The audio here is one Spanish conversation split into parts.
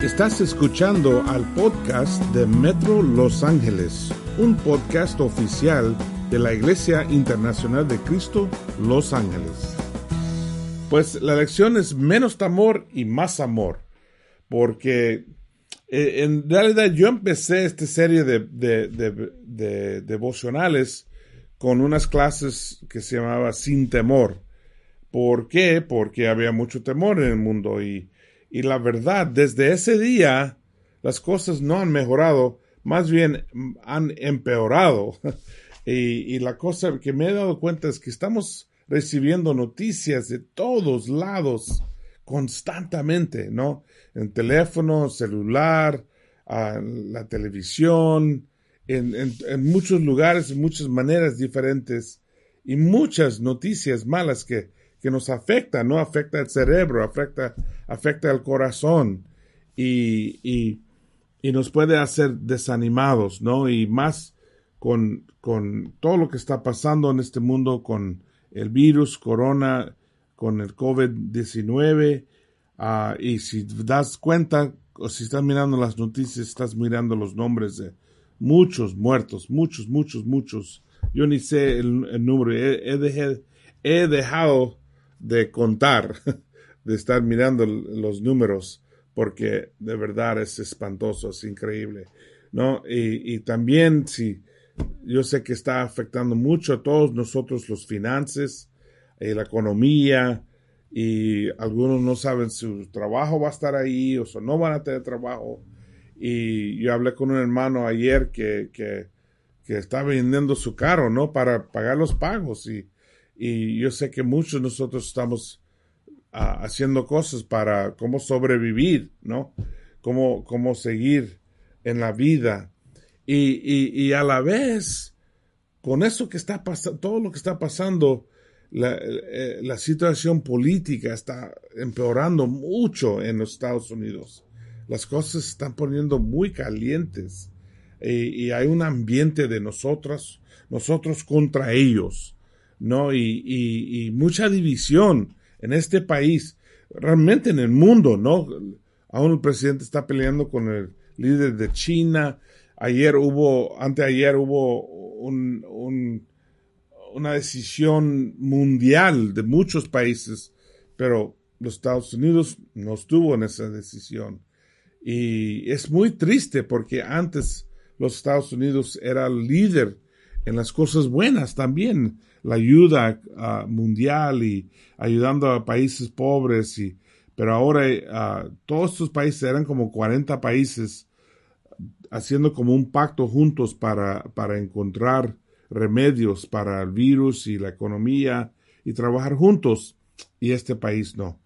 Estás escuchando al podcast de Metro Los Ángeles, un podcast oficial de la Iglesia Internacional de Cristo Los Ángeles. Pues la lección es menos amor y más amor, porque eh, en realidad yo empecé esta serie de, de devocionales con unas clases que se llamaba Sin Temor. ¿Por qué? Porque había mucho temor en el mundo y y la verdad, desde ese día, las cosas no han mejorado, más bien han empeorado. y, la cosa que me he dado cuenta es que estamos recibiendo noticias de todos lados constantemente, ¿no? En teléfono, celular, la televisión, en, en, muchos lugares, en muchas maneras diferentes y muchas noticias malas que que nos afecta, ¿no? Afecta el cerebro, afecta, afecta el corazón y, y, y, nos puede hacer desanimados, ¿no? Y más con, con todo lo que está pasando en este mundo con el virus, corona, con el COVID-19. Ah, y si das cuenta, o si estás mirando las noticias, estás mirando los nombres de muchos muertos, muchos, muchos, muchos. Yo ni sé el, número. He, he, he dejado de contar, de estar mirando los números, porque de verdad es espantoso, es increíble, ¿no? Y, y también si yo sé que está afectando mucho a todos nosotros los finanzas, y la economía, y algunos no saben si su trabajo va a estar ahí o si no van a tener trabajo. Y yo hablé con un hermano ayer que, que está vendiendo su carro, ¿no? Para pagar los pagos y y yo sé que muchos de nosotros estamos ah, haciendo cosas para cómo sobrevivir, ¿no? Cómo, cómo seguir en la vida. Y, y, a la vez, con eso que está pasando, todo lo que está pasando, la, eh, la, situación política está empeorando mucho en los Estados Unidos. Las cosas se están poniendo muy calientes y, y hay un ambiente de nosotros, nosotros contra ellos. ¿No? Y, y, mucha división en este país, realmente en el mundo, ¿no? Aún el presidente está peleando con el líder de China. Ayer hubo, anteayer hubo un, un, una decisión mundial de muchos países, pero los Estados Unidos no estuvo en esa decisión. Y es muy triste porque antes los Estados Unidos era el líder en las cosas buenas también. La ayuda ah, mundial y ayudando a países pobres y pero ahora uh, todos estos países eran como 40 países haciendo como un pacto juntos para, para encontrar remedios para el virus y la economía y trabajar juntos. Y este país no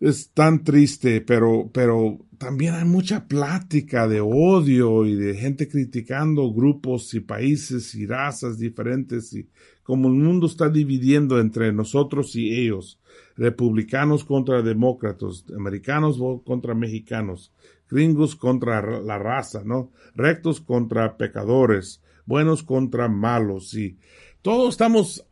es tan triste, pero, pero también hay mucha plática de odio y de gente criticando grupos y países y razas diferentes y como el mundo está dividiendo entre nosotros y ellos, republicanos contra demócratas, americanos contra mexicanos, gringos contra la raza, ¿no? Rectos contra pecadores, buenos contra malos y todos estamos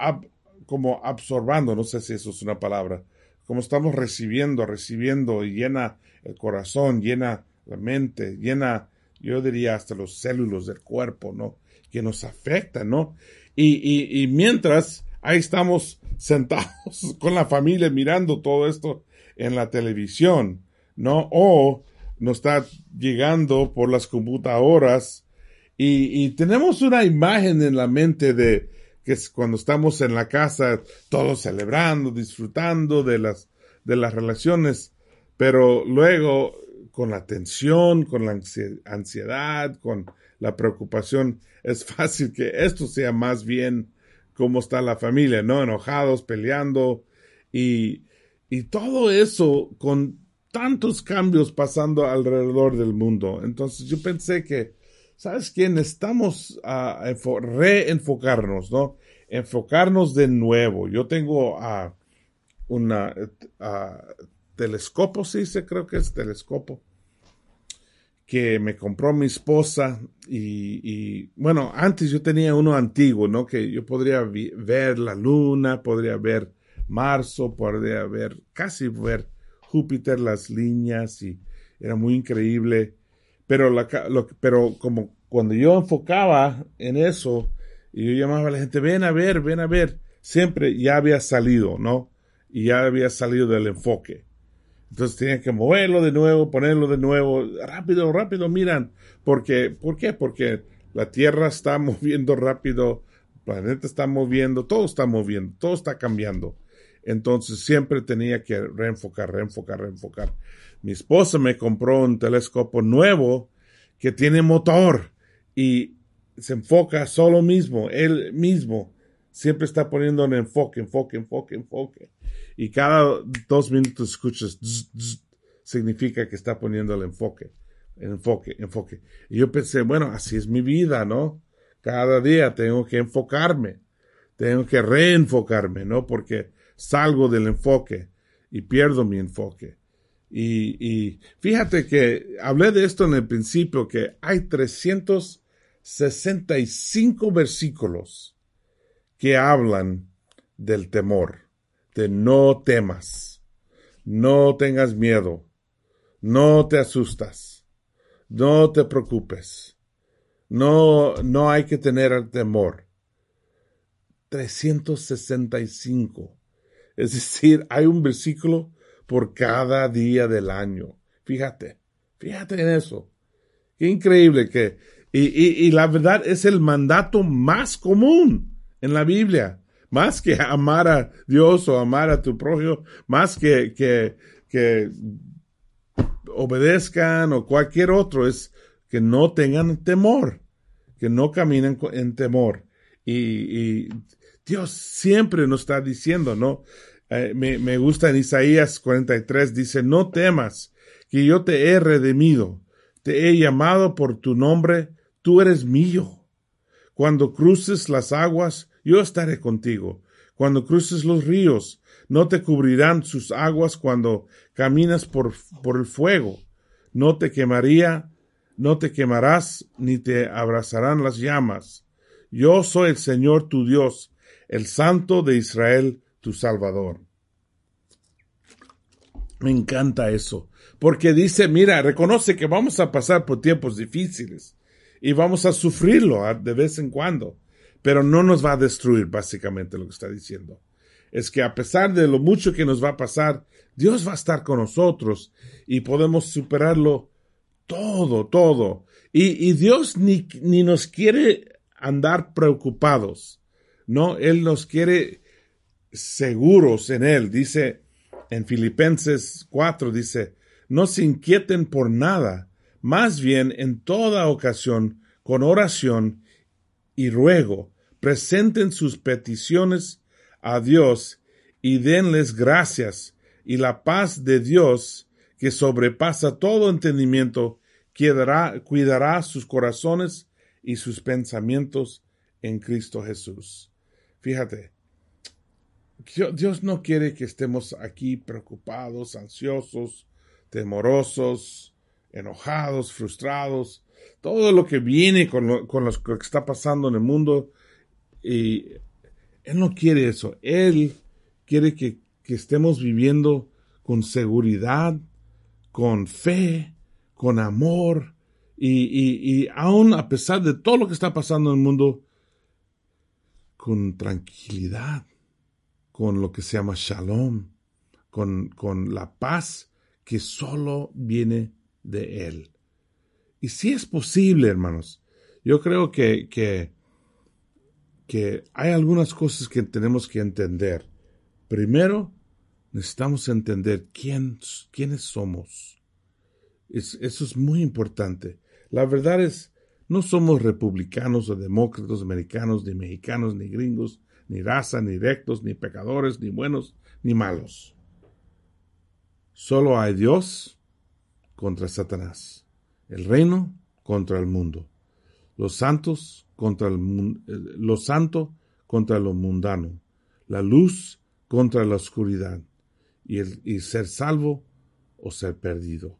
como absorbando, no sé si eso es una palabra, como estamos recibiendo, recibiendo y llena el corazón, llena la mente, llena, yo diría, hasta los células del cuerpo, ¿no? Que nos afecta, ¿no? Y, y, y mientras ahí estamos sentados con la familia mirando todo esto en la televisión, ¿no? O nos está llegando por las computadoras y, y tenemos una imagen en la mente de, que es cuando estamos en la casa todos celebrando, disfrutando de las, de las relaciones, pero luego con la tensión, con la ansiedad, con la preocupación, es fácil que esto sea más bien cómo está la familia, ¿no? Enojados, peleando y, y todo eso con tantos cambios pasando alrededor del mundo. Entonces yo pensé que ¿sabes qué? Necesitamos uh, reenfocarnos, ¿no? Enfocarnos de nuevo. Yo tengo uh, una uh, telescopio, sí, se creo que es telescopio, que me compró mi esposa y, y, bueno, antes yo tenía uno antiguo, ¿no? Que yo podría ver la luna, podría ver marzo, podría ver, casi ver Júpiter, las líneas y era muy increíble. Pero, la, pero como cuando yo enfocaba en eso, y yo llamaba a la gente, ven a ver, ven a ver, siempre ya había salido, ¿no? Y ya había salido del enfoque. Entonces tenían que moverlo de nuevo, ponerlo de nuevo, rápido, rápido, miran. Porque, ¿Por qué? Porque la Tierra está moviendo rápido, el planeta está moviendo, todo está moviendo, todo está cambiando. Entonces siempre tenía que reenfocar, reenfocar, reenfocar. Mi esposa me compró un telescopio nuevo que tiene motor y se enfoca solo mismo, él mismo. Siempre está poniendo un enfoque, enfoque, enfoque, enfoque. Y cada dos minutos escuchas, significa que está poniendo el enfoque, enfoque, enfoque. Y yo pensé, bueno, así es mi vida, ¿no? Cada día tengo que enfocarme, tengo que reenfocarme, ¿no? Porque salgo del enfoque y pierdo mi enfoque. Y, fíjate que hablé de esto en el principio, que hay 365 versículos que hablan del temor, de no temas, no tengas miedo, no te asustas, no te preocupes, no, no hay que tener temor. 365. Es decir, hay un versículo por cada día del año. Fíjate, fíjate en eso. Qué increíble que, y, la verdad es el mandato más común en la Biblia. Más que amar a Dios o amar a tu prójimo, más que, que, que obedezcan o cualquier otro, es que no tengan temor, que no caminen en temor. Y, y Dios siempre nos está diciendo, ¿no? Eh, me, me, gusta en Isaías 43, dice, no temas, que yo te he redimido, te he llamado por tu nombre, tú eres mío. Cuando cruces las aguas, yo estaré contigo. Cuando cruces los ríos, no te cubrirán sus aguas cuando caminas por, por el fuego. No te quemaría, no te quemarás, ni te abrazarán las llamas. Yo soy el Señor tu Dios, el Santo de Israel, tu Salvador. Me encanta eso, porque dice, mira, reconoce que vamos a pasar por tiempos difíciles y vamos a sufrirlo de vez en cuando, pero no nos va a destruir, básicamente lo que está diciendo. Es que a pesar de lo mucho que nos va a pasar, Dios va a estar con nosotros y podemos superarlo todo, todo. Y, y Dios ni, ni nos quiere andar preocupados. No, Él nos quiere seguros en Él. Dice en Filipenses 4, dice, no se inquieten por nada, más bien en toda ocasión, con oración y ruego, presenten sus peticiones a Dios y denles gracias, y la paz de Dios, que sobrepasa todo entendimiento, cuidará, sus corazones y sus pensamientos en Cristo Jesús. Fíjate, Dios no quiere que estemos aquí preocupados, ansiosos, temorosos, enojados, frustrados, todo lo que viene con lo, con lo que está pasando en el mundo. Y Él no quiere eso. Él quiere que, que estemos viviendo con seguridad, con fe, con amor, y, y, y aún a pesar de todo lo que está pasando en el mundo, con tranquilidad, con lo que se llama shalom, con, con la paz que solo viene de Él. Y si es posible, hermanos, yo creo que, que, que hay algunas cosas que tenemos que entender. Primero, necesitamos entender quién, quiénes somos. eso es muy importante. La verdad es, no somos republicanos o demócratas, americanos, ni mexicanos, ni gringos, ni raza, ni rectos, ni pecadores, ni buenos, ni malos. Solo hay Dios contra Satanás, el reino contra el mundo, los santos contra el eh, lo santo contra lo mundano, la luz contra la oscuridad, y, el, y ser salvo o ser perdido.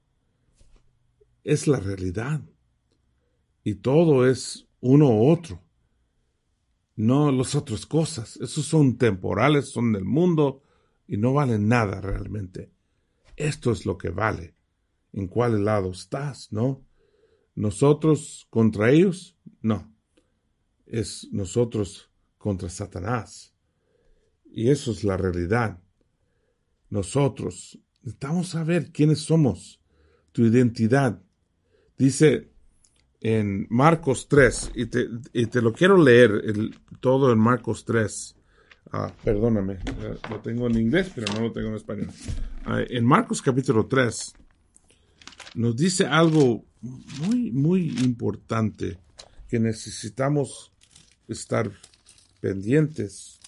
Es la realidad y todo es uno u otro. No las otras cosas. Esos son temporales, son del mundo y no valen nada realmente. Esto es lo que vale. En cuál lado estás, ¿no? Nosotros contra ellos, no. Es nosotros contra Satanás. Y eso es la realidad. Nosotros necesitamos saber quiénes somos, tu identidad. Dice en Marcos 3, y te, y te lo quiero leer todo en Marcos 3. Ah, perdóname, lo tengo en inglés, pero no lo tengo en español. Ah, en Marcos capítulo 3 nos dice algo muy, muy importante que necesitamos estar pendientes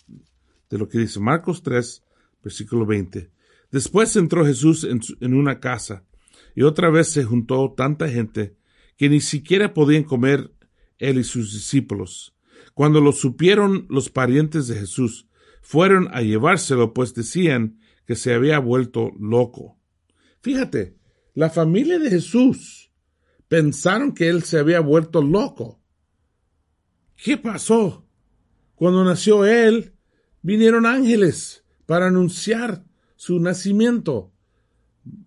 de lo que dice Marcos 3, versículo 20. Después entró Jesús en, en, una casa y otra vez se juntó tanta gente que ni siquiera podían comer él y sus discípulos. Cuando lo supieron los parientes de Jesús, fueron a llevárselo, pues decían que se había vuelto loco. Fíjate, la familia de Jesús pensaron que él se había vuelto loco. ¿Qué pasó? Cuando nació él, vinieron ángeles para anunciar su nacimiento.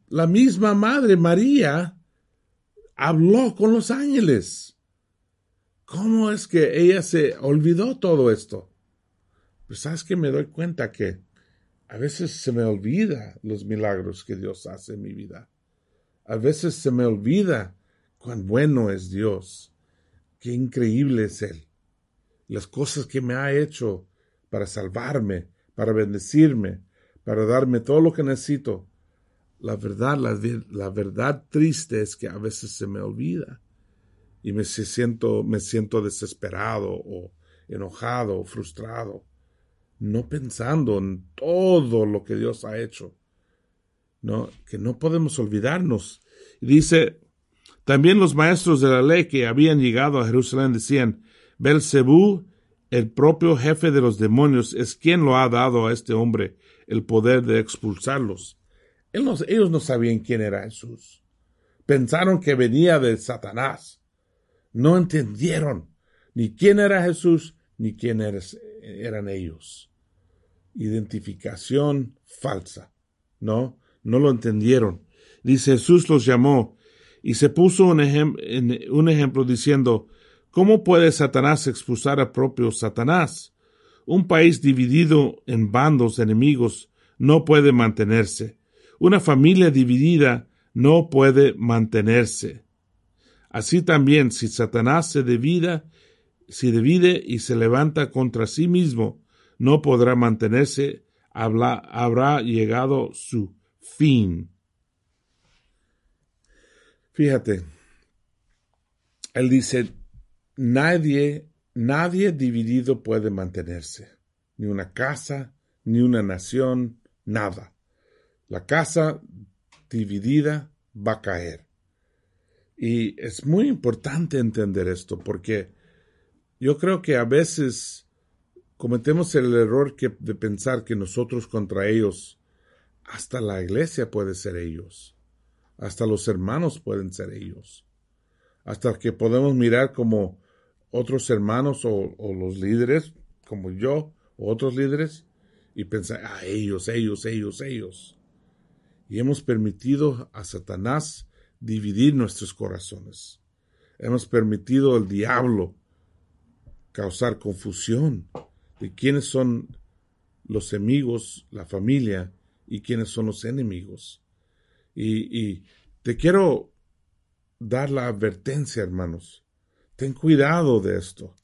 La misma Madre María habló con los ángeles. ¿Cómo es que ella se olvidó todo esto? Pues sabes que me doy cuenta que a veces se me olvida los milagros que Dios hace en mi vida. A veces se me olvida cuán bueno es Dios, qué increíble es Él, las cosas que me ha hecho para salvarme, para bendecirme, para darme todo lo que necesito. La verdad, la, verdad triste es que a veces se me olvida y me siento, me siento desesperado o enojado o frustrado, no pensando en todo lo que Dios ha hecho ¿no? que no podemos olvidarnos. dice, también los maestros de la ley que habían llegado a Jerusalén decían, Belcebú, el propio jefe de los demonios, es quien lo ha dado a este hombre el poder de expulsarlos. ellos no sabían quién era Jesús. Pensaron que venía de Satanás. No entendieron ni quién era Jesús ni quién eran ellos. Identificación falsa, ¿no? No lo entendieron. Dice Jesús los llamó y se puso un, un ejemplo diciendo, ¿cómo puede Satanás expulsar a propio Satanás? Un país dividido en bandos enemigos no puede mantenerse. Una familia dividida no puede mantenerse. Así también, si Satanás se divide, si divide y se levanta contra sí mismo, no podrá mantenerse, habrá llegado su fin. Fíjate, él dice, nadie, nadie dividido puede mantenerse, ni una casa, ni una nación, nada. La casa dividida va a caer. Y es muy importante entender esto porque yo creo que a veces cometemos el error de pensar que nosotros contra ellos hasta la iglesia puede ser ellos. Hasta los hermanos pueden ser ellos. Hasta que podemos mirar como otros hermanos o, los líderes, como yo, o otros líderes, y pensar, ah, ellos, ellos, ellos, ellos. Y hemos permitido a Satanás dividir nuestros corazones. Hemos permitido al diablo causar confusión de quiénes son los amigos, la familia, y quiénes son los enemigos. Y, te quiero dar la advertencia, hermanos. Ten cuidado de esto.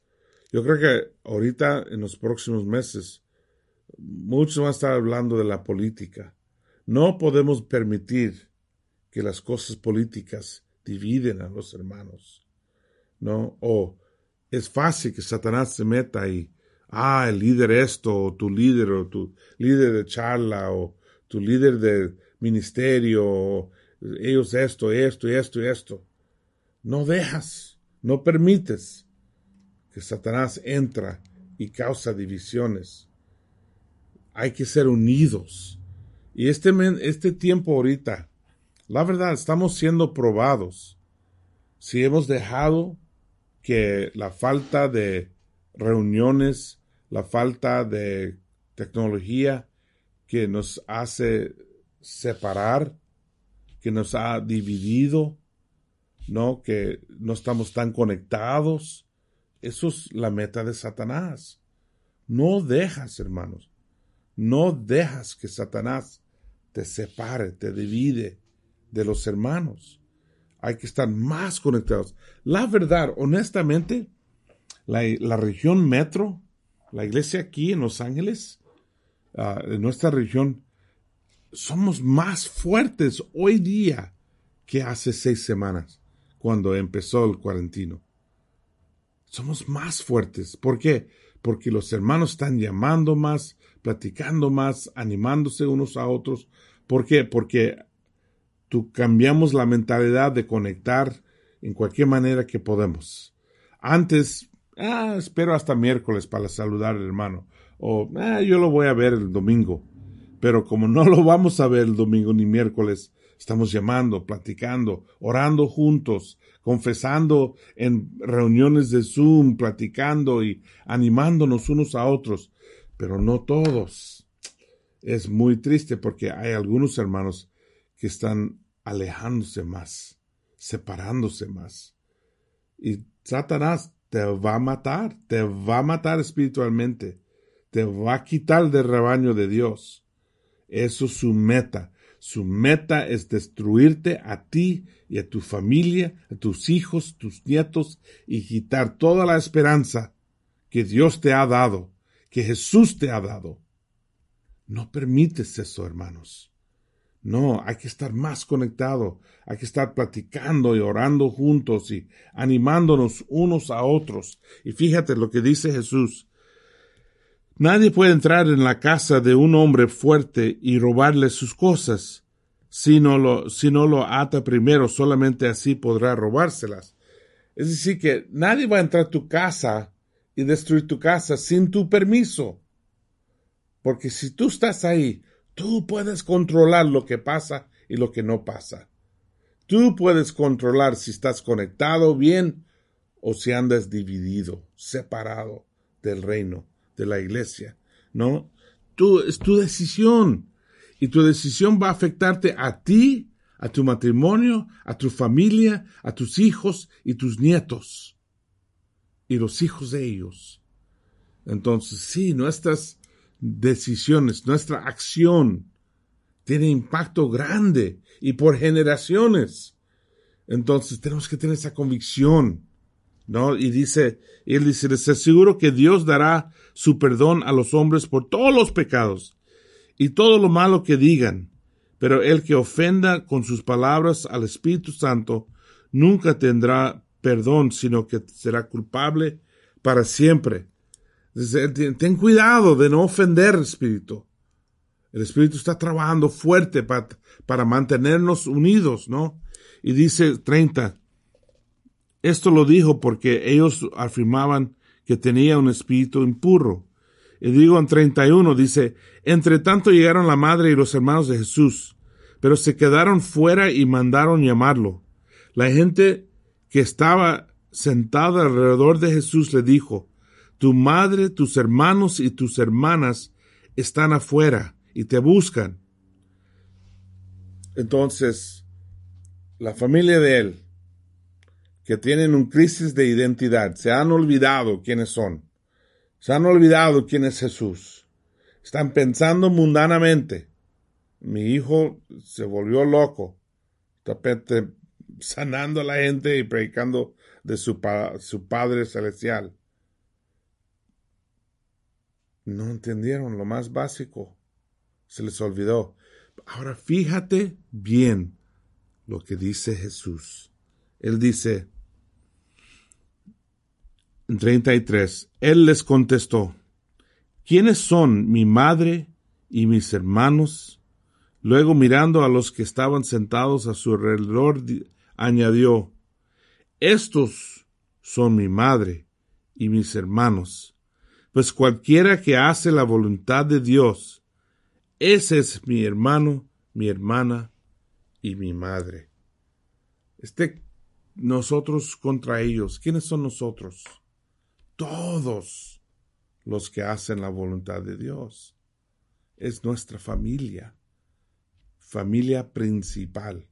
Yo creo que ahorita, en los próximos meses, muchos van a estar hablando de la política. No podemos permitir que las cosas políticas dividen a los hermanos. ¿No? O es fácil que Satanás se meta y, ah, el líder esto, o tu líder, o tu líder de charla, o tu líder del ministerio, ellos esto, esto, esto esto. No dejas, no permites que Satanás entra y causa divisiones. Hay que ser unidos. Y este, este tiempo ahorita, la verdad, estamos siendo probados. Si hemos dejado que la falta de reuniones, la falta de tecnología, que nos hace separar, que nos ha dividido, ¿no? Que no estamos tan conectados. Eso es la meta de Satanás. No dejas, hermanos, no dejas que Satanás te separe, te divide de los hermanos. Hay que estar más conectados. La verdad, honestamente, la, región metro, la iglesia aquí en Los Ángeles, ah, en nuestra región, somos más fuertes hoy día que hace seis semanas, cuando empezó el cuarentino. Somos más fuertes. ¿Por qué? Porque los hermanos están llamando más, platicando más, animándose unos a otros. ¿Por qué? Porque tú cambiamos la mentalidad de conectar en cualquier manera que podemos. Antes, ah, espero hasta miércoles para saludar al hermano. O, ah, yo lo voy a ver el domingo. Pero como no lo vamos a ver el domingo ni miércoles, estamos llamando, platicando, orando juntos, confesando en reuniones de Zoom, platicando y animándonos unos a otros, pero no todos. Es muy triste porque hay algunos hermanos que están alejándose más, separándose más. Y Satanás te va a matar, te va a matar espiritualmente, te va a quitar del rebaño de Dios. Eso es su meta. Su meta es destruirte a ti y a tu familia, a tus hijos, tus nietos y quitar toda la esperanza que Dios te ha dado, que Jesús te ha dado. No permites eso, hermanos. No, hay que estar más conectado, hay que estar platicando y orando juntos y animándonos unos a otros. Y fíjate lo que dice Jesús. Nadie puede entrar en la casa de un hombre fuerte y robarle sus cosas. Si no lo, si no lo ata primero, solamente así podrá robárselas. Es decir, que nadie va a entrar a tu casa y destruir tu casa sin tu permiso. Porque si tú estás ahí, tú puedes controlar lo que pasa y lo que no pasa. Tú puedes controlar si estás conectado bien o si andas dividido, separado del reino de la iglesia, ¿no? Tú, es tu decisión. Y tu decisión va a afectarte a ti, a tu matrimonio, a tu familia, a tus hijos y tus nietos. Y los hijos de ellos. Entonces, sí, nuestras decisiones, nuestra acción tiene impacto grande y por generaciones. Entonces tenemos que tener esa convicción ¿no? Y dice, él dice, les aseguro que Dios dará su perdón a los hombres por todos los pecados y todo lo malo que digan, pero el que ofenda con sus palabras al Espíritu Santo nunca tendrá perdón, sino que será culpable para siempre. ten cuidado de no ofender el Espíritu. El Espíritu está trabajando fuerte para, para mantenernos unidos, ¿no? Y dice 30, esto lo dijo porque ellos afirmaban que tenía un espíritu impuro. Y digo en 31, dice, entre tanto llegaron la madre y los hermanos de Jesús, pero se quedaron fuera y mandaron llamarlo. La gente que estaba sentada alrededor de Jesús le dijo, tu madre, tus hermanos y tus hermanas están afuera y te buscan. Entonces, la familia de él, que tienen un crisis de identidad, se han olvidado quiénes son, se han olvidado quién es Jesús, están pensando mundanamente. Mi hijo se volvió loco, tapete sanando a la gente y predicando de su, su Padre Celestial. No entendieron lo más básico, se les olvidó. Ahora fíjate bien lo que dice Jesús. Él dice, 33. Él les contestó, ¿quiénes son mi madre y mis hermanos? Luego mirando a los que estaban sentados a su alrededor, añadió, Estos son mi madre y mis hermanos, pues cualquiera que hace la voluntad de Dios, ese es mi hermano, mi hermana y mi madre. Este nosotros contra ellos. ¿Quiénes son nosotros? Todos los que hacen la voluntad de Dios. Es nuestra familia, familia principal.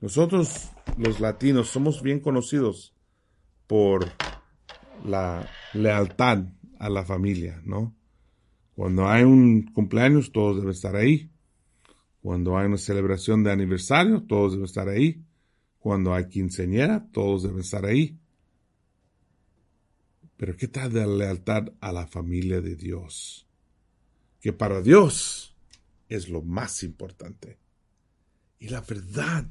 Nosotros, los latinos, somos bien conocidos por la lealtad a la familia, ¿no? Cuando hay un cumpleaños, todos deben estar ahí. Cuando hay una celebración de aniversario, todos deben estar ahí. Cuando hay quinceañera, todos deben estar ahí. Pero ¿qué tal la lealtad a la familia de Dios? Que para Dios es lo más importante. Y la verdad,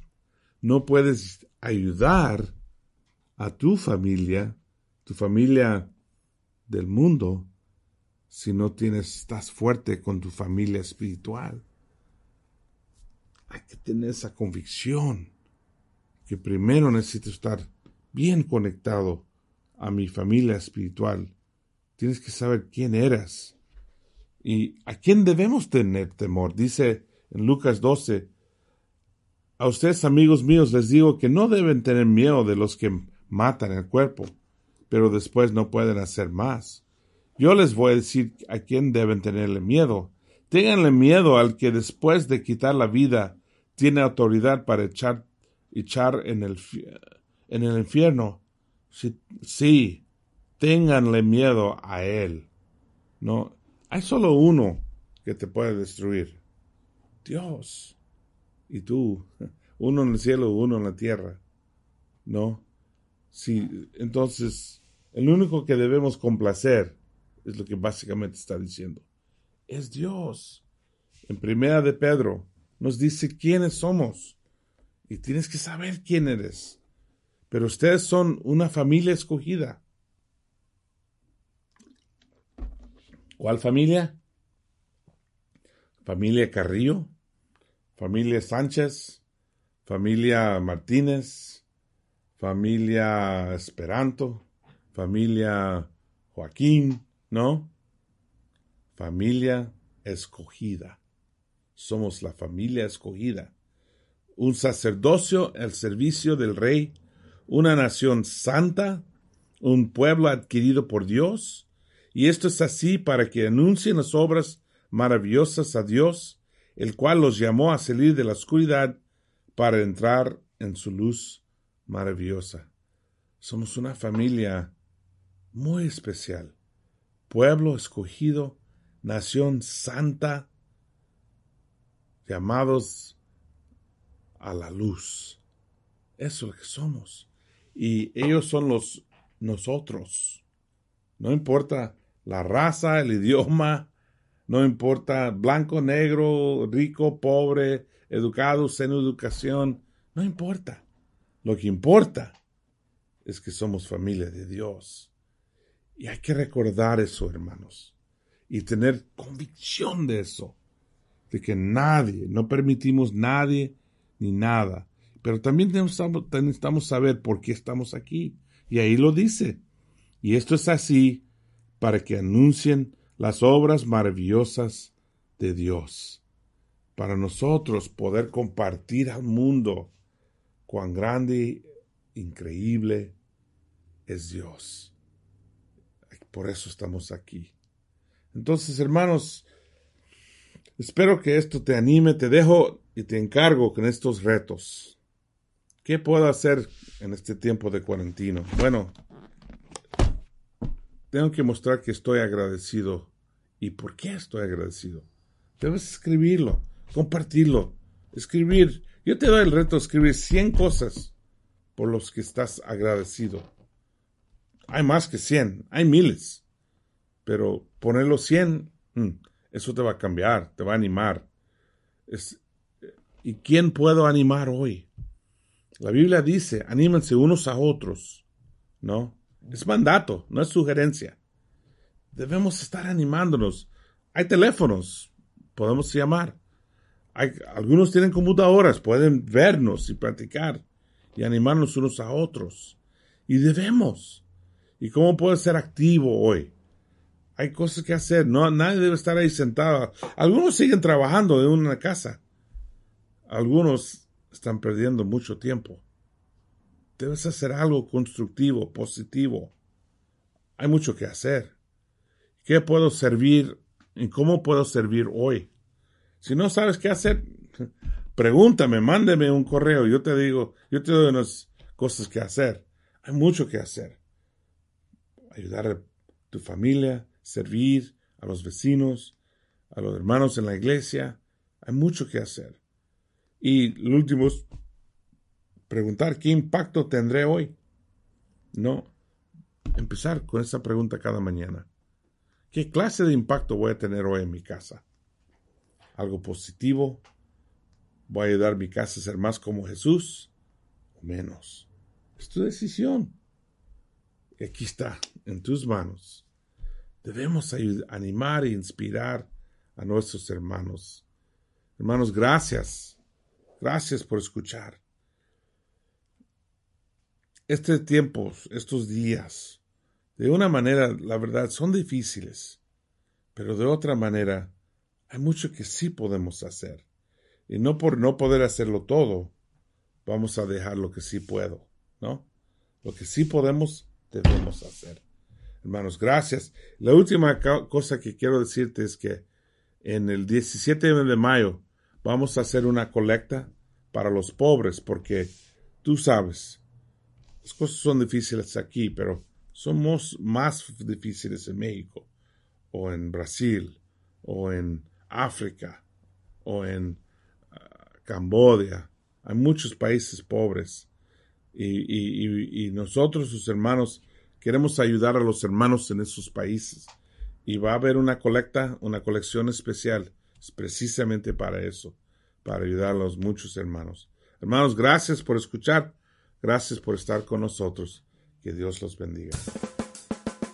no puedes ayudar a tu familia, tu familia del mundo, si no tienes, estás fuerte con tu familia espiritual. Hay que tener esa convicción que primero necesito estar bien conectado a mi familia espiritual. Tienes que saber quién eres y a quién debemos tener temor. Dice en Lucas 12, a ustedes amigos míos les digo que no deben tener miedo de los que matan el cuerpo, pero después no pueden hacer más. Yo les voy a decir a quién deben tenerle miedo. Ténganle miedo al que después de quitar la vida tiene autoridad para echar, echar en, el, en el infierno. Sí, sí, ténganle miedo a él. No, hay solo uno que te puede destruir. Dios. Y tú, uno en el cielo, uno en la tierra. No. Sí, entonces, el único que debemos complacer es lo que básicamente está diciendo. Es Dios. En primera de Pedro nos dice quiénes somos. Y tienes que saber quién eres pero ustedes son una familia escogida. ¿Cuál familia? Familia Carrillo, familia Sánchez, familia Martínez, familia Esperanto, familia Joaquín, ¿no? Familia escogida. Somos la familia escogida. Un sacerdocio al servicio del rey una nación santa, un pueblo adquirido por Dios, y esto es así para que anuncien las obras maravillosas a Dios, el cual los llamó a salir de la oscuridad para entrar en su luz maravillosa. Somos una familia muy especial, pueblo escogido, nación santa, llamados a la luz. Eso es lo que somos y ellos son los nosotros. No importa la raza, el idioma, no importa blanco, negro, rico, pobre, educado, sin educación, no importa. Lo que importa es que somos familia de Dios. Y hay que recordar eso, hermanos, y tener convicción de eso, de que nadie, no permitimos nadie ni nada pero también necesitamos saber por qué estamos aquí. Y ahí lo dice. Y esto es así para que anuncien las obras maravillosas de Dios. Para nosotros poder compartir al mundo cuán grande, increíble es Dios. Por eso estamos aquí. Entonces, hermanos, espero que esto te anime, te dejo y te encargo con estos retos. ¿Qué puedo hacer en este tiempo de cuarentino? Bueno, tengo que mostrar que estoy agradecido. ¿Y por qué estoy agradecido? Debes escribirlo, compartirlo, escribir. Yo te doy el reto de escribir 100 cosas por los que estás agradecido. Hay más que 100, hay miles. Pero ponerlo 100, mm, eso te va a cambiar, te va a animar. ¿Y quién puedo animar hoy? La Biblia dice, anímense unos a otros, ¿no? Es mandato, no es sugerencia. Debemos estar animándonos. Hay teléfonos, podemos llamar. Hay, algunos tienen computadoras, pueden vernos y practicar y animarnos unos a otros. Y debemos. ¿Y cómo puede ser activo hoy? Hay cosas que hacer, no, nadie debe estar ahí sentado. Algunos siguen trabajando en una casa. Algunos están perdiendo mucho tiempo. Debes hacer algo constructivo, positivo. Hay mucho que hacer. ¿Qué puedo servir y cómo puedo servir hoy? Si no sabes qué hacer, pregúntame, mándeme un correo. Yo te digo, yo te doy unas cosas que hacer. Hay mucho que hacer. Ayudar a tu familia, servir a los vecinos, a los hermanos en la iglesia. Hay mucho que hacer. Y lo último es preguntar qué impacto tendré hoy. No, empezar con esa pregunta cada mañana. ¿Qué clase de impacto voy a tener hoy en mi casa? ¿Algo positivo? ¿Voy a ayudar a mi casa a ser más como Jesús o menos? Es tu decisión. Aquí está, en tus manos. Debemos animar e inspirar a nuestros hermanos. Hermanos, gracias. Gracias por escuchar. Este tiempo, estos días, de una manera, la verdad, son difíciles, pero de otra manera, hay mucho que sí podemos hacer. Y no por no poder hacerlo todo, vamos a dejar lo que sí puedo, ¿no? Lo que sí podemos, debemos hacer. Hermanos, gracias. La última cosa que quiero decirte es que en el 17 de mayo vamos a hacer una colecta para los pobres, porque tú sabes, las cosas son difíciles aquí, pero somos más difíciles en México, o en Brasil, o en África, o en uh, Cambodia. Hay muchos países pobres. Y, y nosotros, sus hermanos, queremos ayudar a los hermanos en esos países. Y va a haber una colecta, una colección especial, precisamente para eso, para ayudar a los muchos hermanos. Hermanos, gracias por escuchar, gracias por estar con nosotros. Que Dios los bendiga.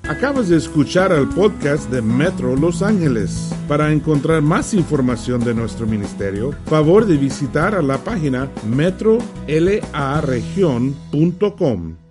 Acabas de escuchar el podcast de Metro Los Ángeles. Para encontrar más información de nuestro ministerio, favor de visitar a la página metrolaregion.com.